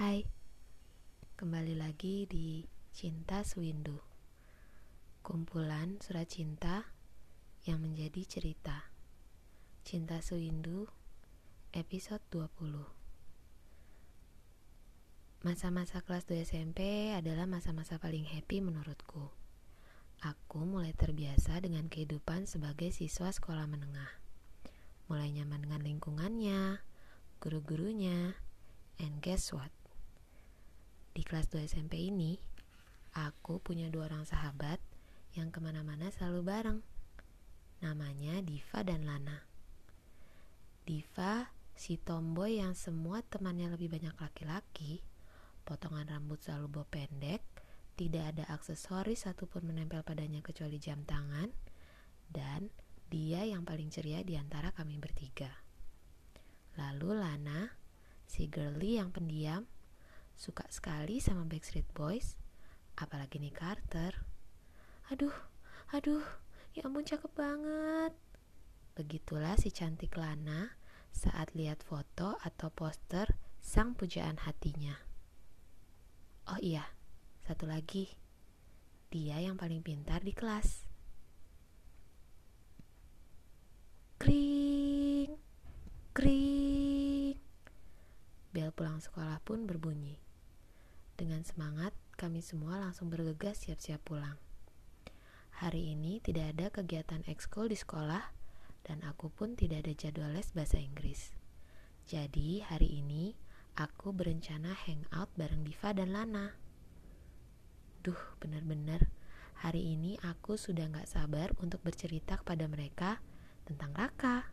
Hai, kembali lagi di Cinta Swindu. Kumpulan surat cinta yang menjadi cerita. Cinta Swindu episode 20 Masa-masa kelas 2 SMP adalah masa-masa paling happy menurutku. Aku mulai terbiasa dengan kehidupan sebagai siswa sekolah menengah. Mulai nyaman dengan lingkungannya, guru-gurunya, and guess what? Di kelas 2 SMP ini, aku punya dua orang sahabat yang ke mana-mana selalu bareng. Namanya Diva dan Lana. Diva, si tomboy yang semua temannya lebih banyak laki-laki, potongan rambut selalu bob pendek, tidak ada aksesoris satupun menempel padanya kecuali jam tangan, dan dia yang paling ceria di antara kami bertiga. Lalu Lana, si girly yang pendiam, suka sekali sama Backstreet Boys, apalagi nih Carter. Aduh, aduh, ya ampun cakep banget. Begitulah si cantik Lana saat lihat foto atau poster sang pujaan hatinya. Oh iya, satu lagi. Dia yang paling pintar di kelas. Kring, kring. Bel pulang sekolah pun berbunyi. Dengan semangat, kami semua langsung bergegas siap-siap pulang. Hari ini tidak ada kegiatan ekskul di sekolah dan aku pun tidak ada jadwal les bahasa Inggris. Jadi hari ini aku berencana hangout bareng Diva dan Lana. Duh, benar-benar hari ini aku sudah gak sabar untuk bercerita kepada mereka tentang Raka.